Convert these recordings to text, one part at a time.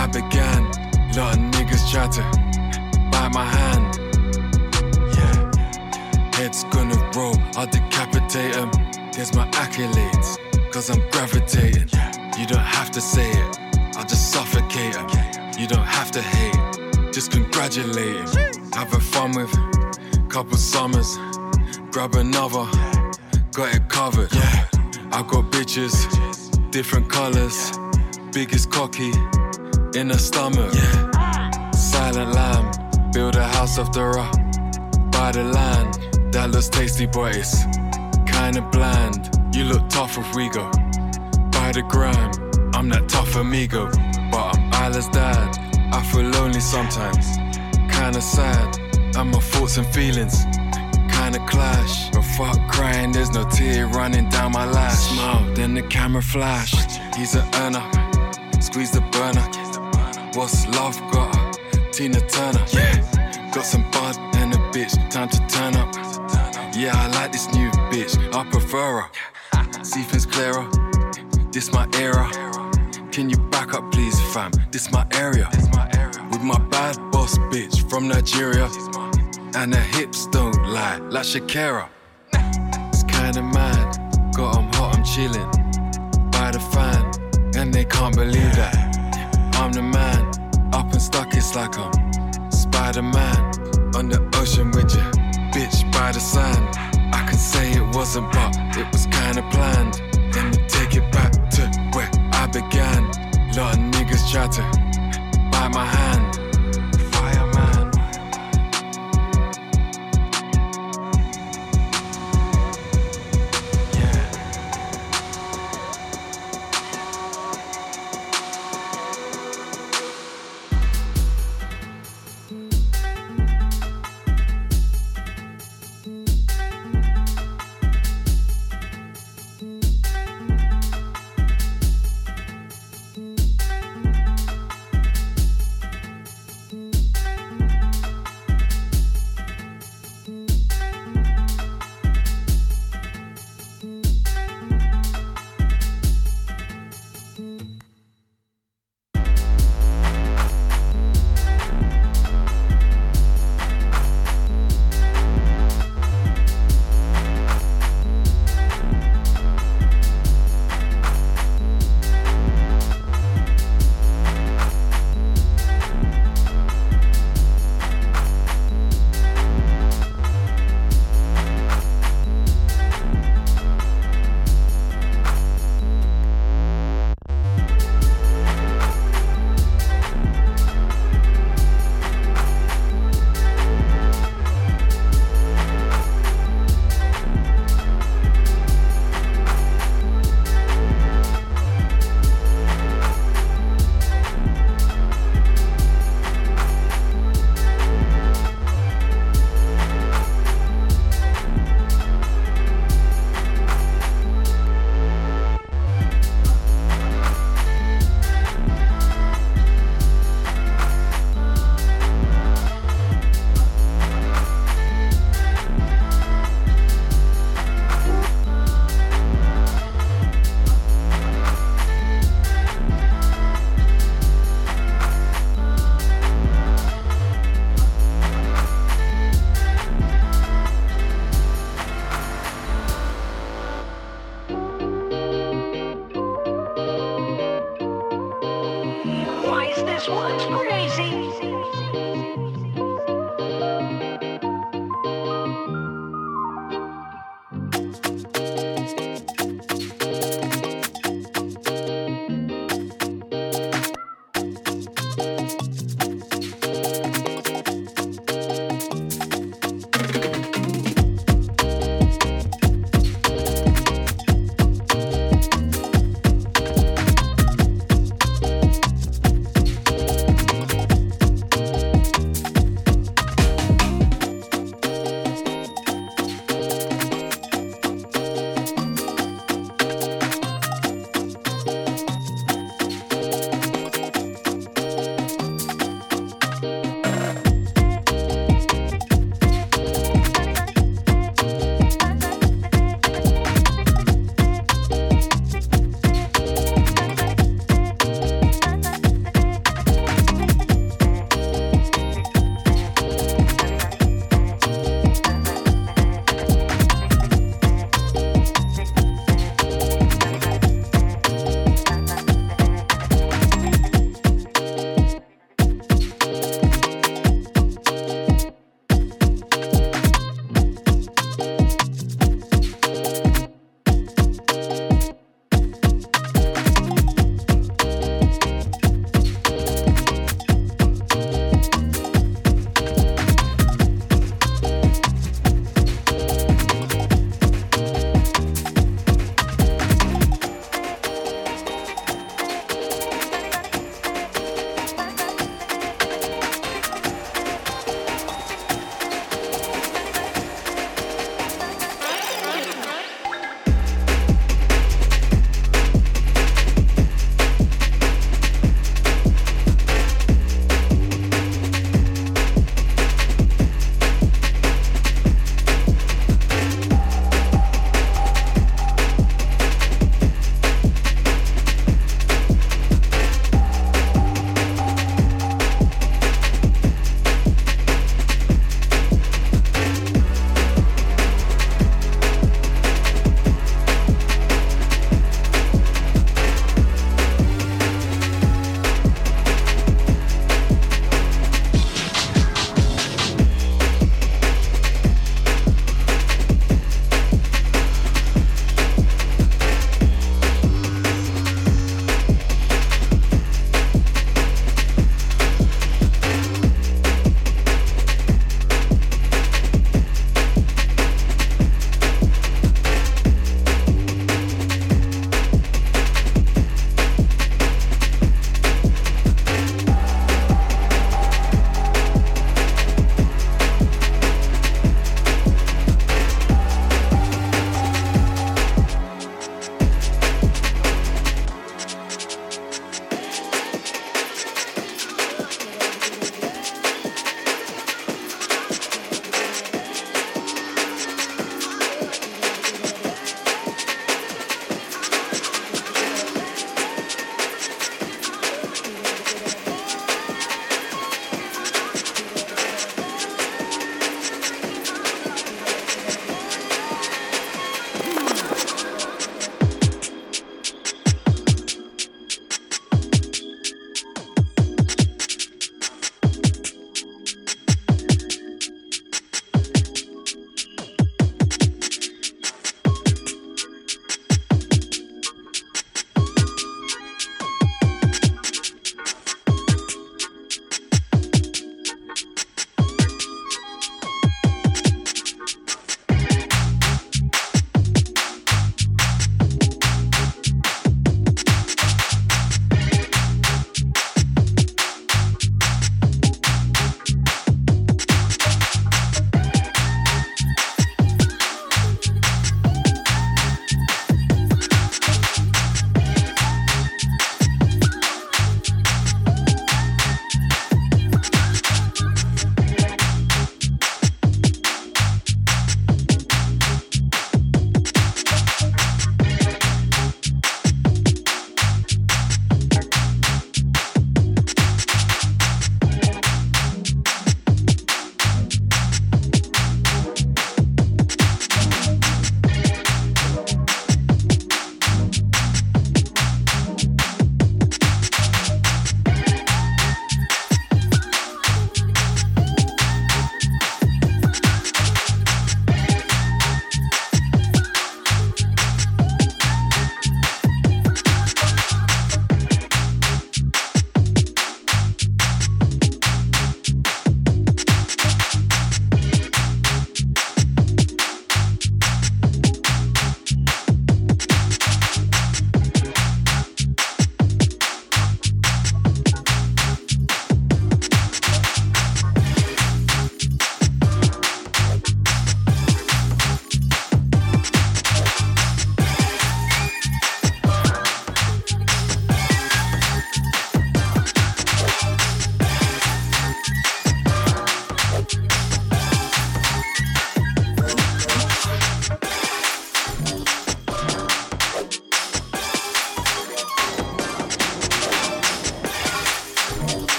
I began. Lot of niggas tried to bite my hand. Yeah, head's gonna roll, I'll decapitate them. Here's my accolades, cause I'm gravitating. You don't have to say it, I'll just suffocate them. You don't have to hate, just congratulate him. Having fun with couple summers, grab another, got it covered. Yeah, I got bitches, different colors, biggest cocky in the stomach. Yeah, silent lamb, build a house off the rock, by the land. That looks tasty, but it's kinda bland. You look tough if we go by the gram. I'm that tough amigo, but I'm Isla's dad. I feel lonely sometimes, kinda sad. And my thoughts and feelings kinda clash. But fuck crying, there's no tear running down my lash. Smile, then the camera flash. He's an earner, squeeze the burner. What's love got? Tina Turner. Yeah, got some bud and a bitch, time to turn up. Yeah, I like this new bitch, I prefer her. See things clearer, this my era. Can you back up, please, fam? This my area. With my bad boss bitch from Nigeria. And her hips don't lie, like Shakira. It's kinda mad, got 'em hot, I'm chillin' by the fan. And they can't believe that I'm the man. It's like I'm Spider Man. On the ocean with you, bitch by the sand. I can say it wasn't, but it was kinda planned. Let me take it back to where I began. Lot of niggas tried to bite my hand.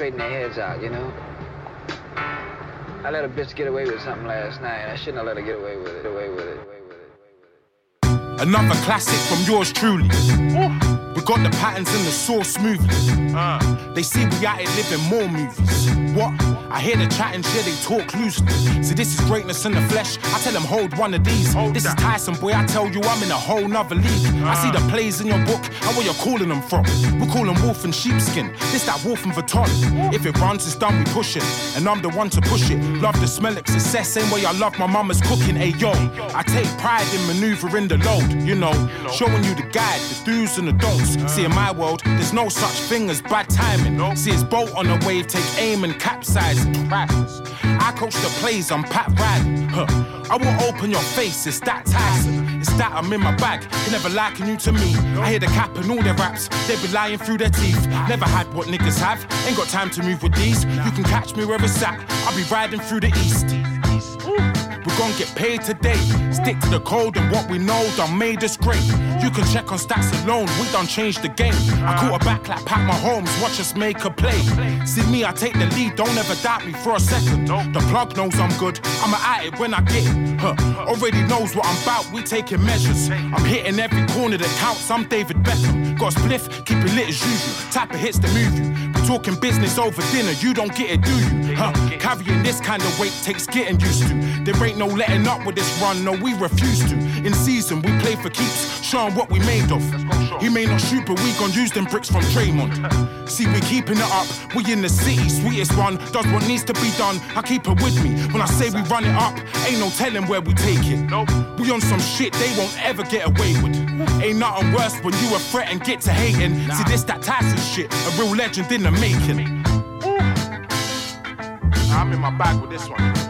Straighten their heads out, you know? I let a bitch get away with something last night. I shouldn't have let her get away with it. Away with it. Away with it. Away with it. Another classic from yours truly. We got the patterns in the source smoothly. Uh. They see we out here living more movies. What? I hear the chatting shit, they talk loosely. See, this is greatness in the flesh. I tell them, hold one of these. this is Tyson, boy. I tell you, I'm in a whole nother league. I see uh. the plays in your book and where you're calling them from. We call them wolf and sheepskin. This that wolf and Vuitton. If it runs, it's done, we push it. And I'm the one to push it. Love the smell of success, same way I love my mama's cooking. Hey, yo, I take pride in maneuvering the load, you know, showing you the guide, the do's and the don'ts. See, in my world, there's no such thing as bad timing. See, it's boat on a wave, take aim and capsize. I coach the plays, I'm Pat Riley. Huh. I won't open your face, it's that Tyson. It's that I'm in my bag, can never liken you to me. I hear the cap and all their raps, they be lying through their teeth. Never had what niggas have, ain't got time to move with these. You can catch me wherever it's at, I'll be riding through the east. We're gonna get paid today. Stick to the code and what we know done made us great. You can check on stats alone, we done changed the game. I quarterback like Pat Mahomes, watch us make a play. See me, I take the lead, don't ever doubt me for a second. The plug knows I'm good, I'ma at it when I get it. Huh. Already knows what I'm about, we taking measures. I'm hitting every corner that counts, I'm David Beckham. Got a spliff, keep it lit as usual. Type of hits to move you. Talking business over dinner, you don't get it, do you? Huh? Carrying this kind of weight takes getting used to. There ain't no letting up with this run, no, we refuse to. In season, we play for keeps, showing what we made of. He may not shoot, but we gon' use them bricks from Draymond. See, we keeping it up, we in the city, sweetest one, does what needs to be done. I keep it with me. When I say we run it up, ain't no telling where we take it. We on some shit they won't ever get away with. Ain't nothing worse when you a threat and get to hating. See, this that Tyson shit, a real legend in the making. I'm in my bag with this one.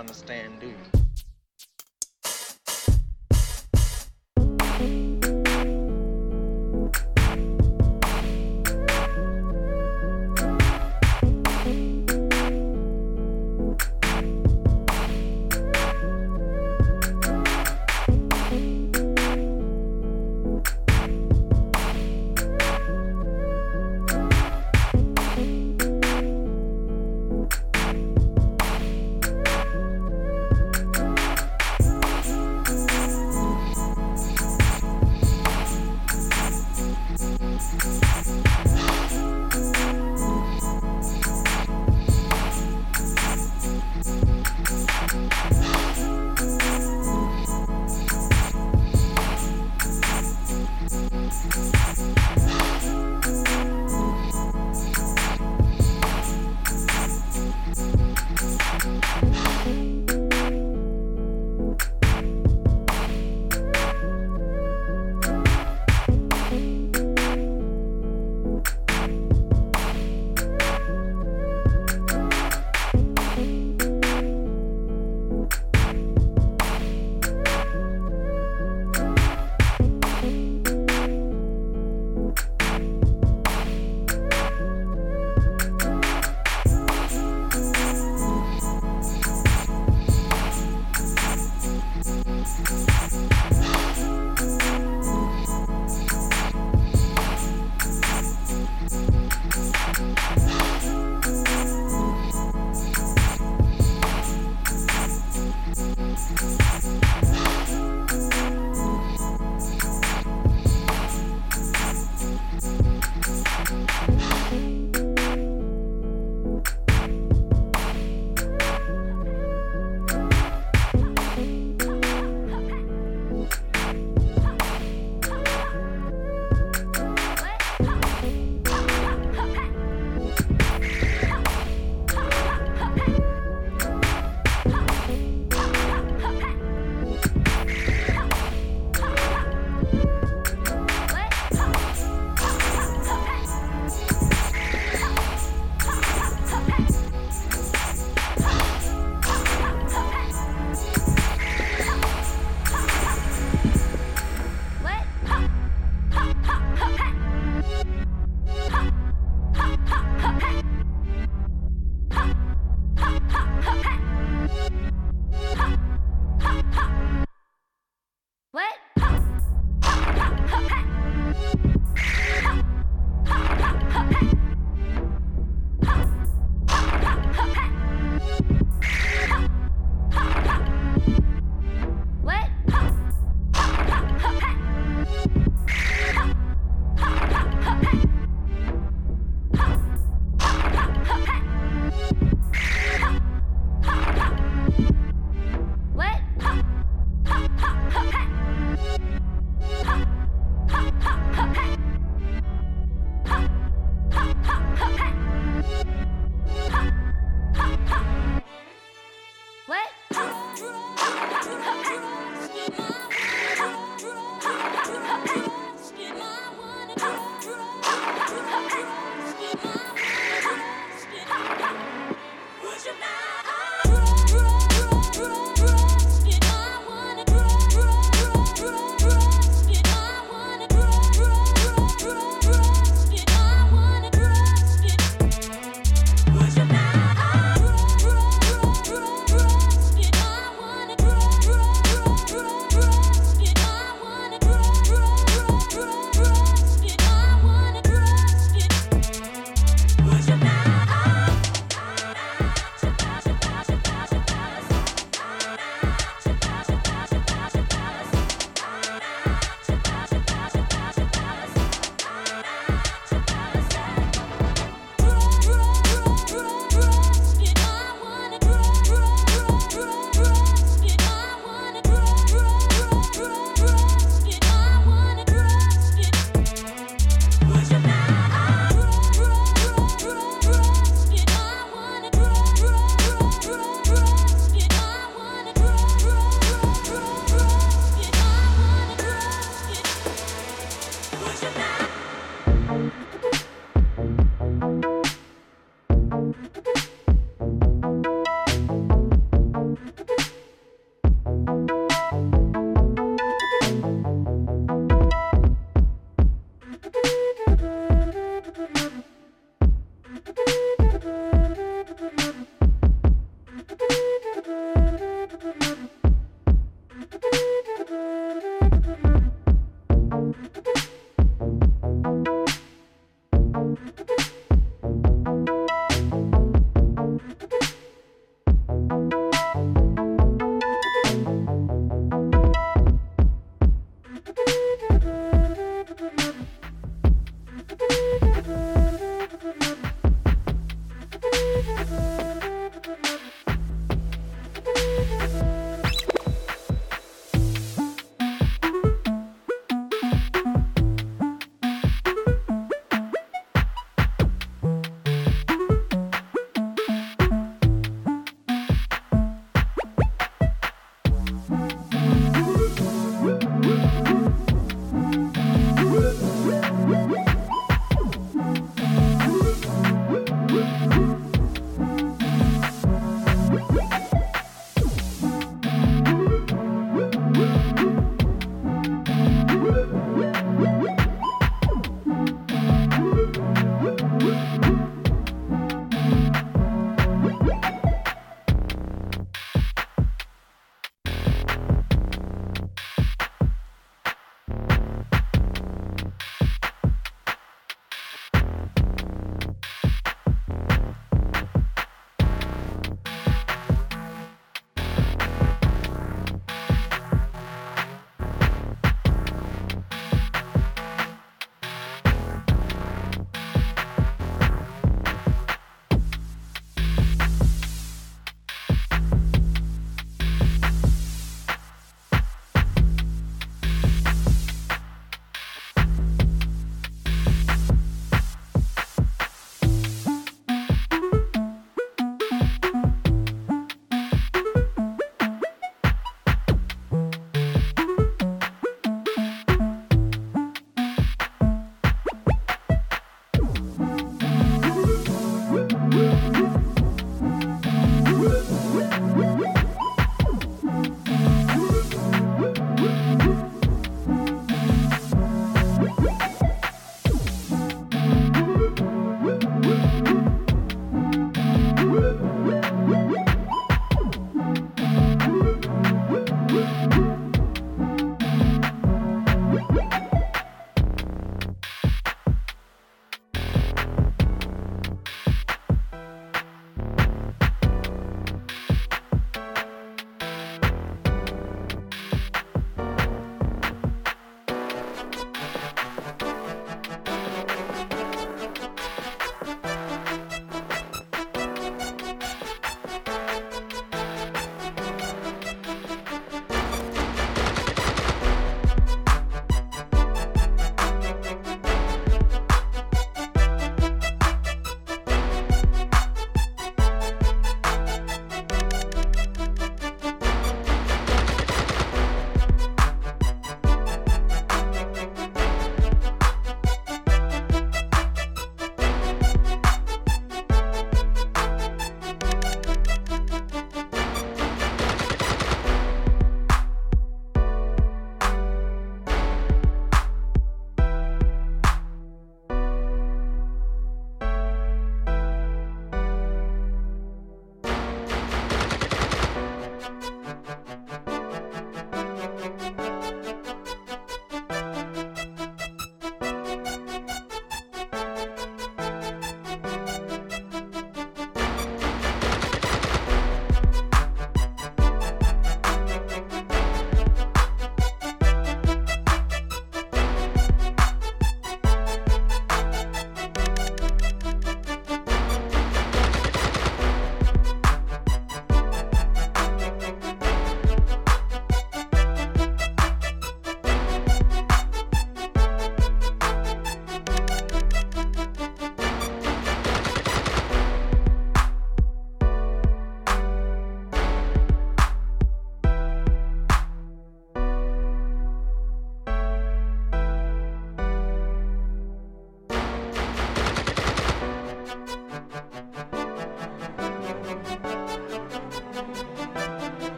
Understand, do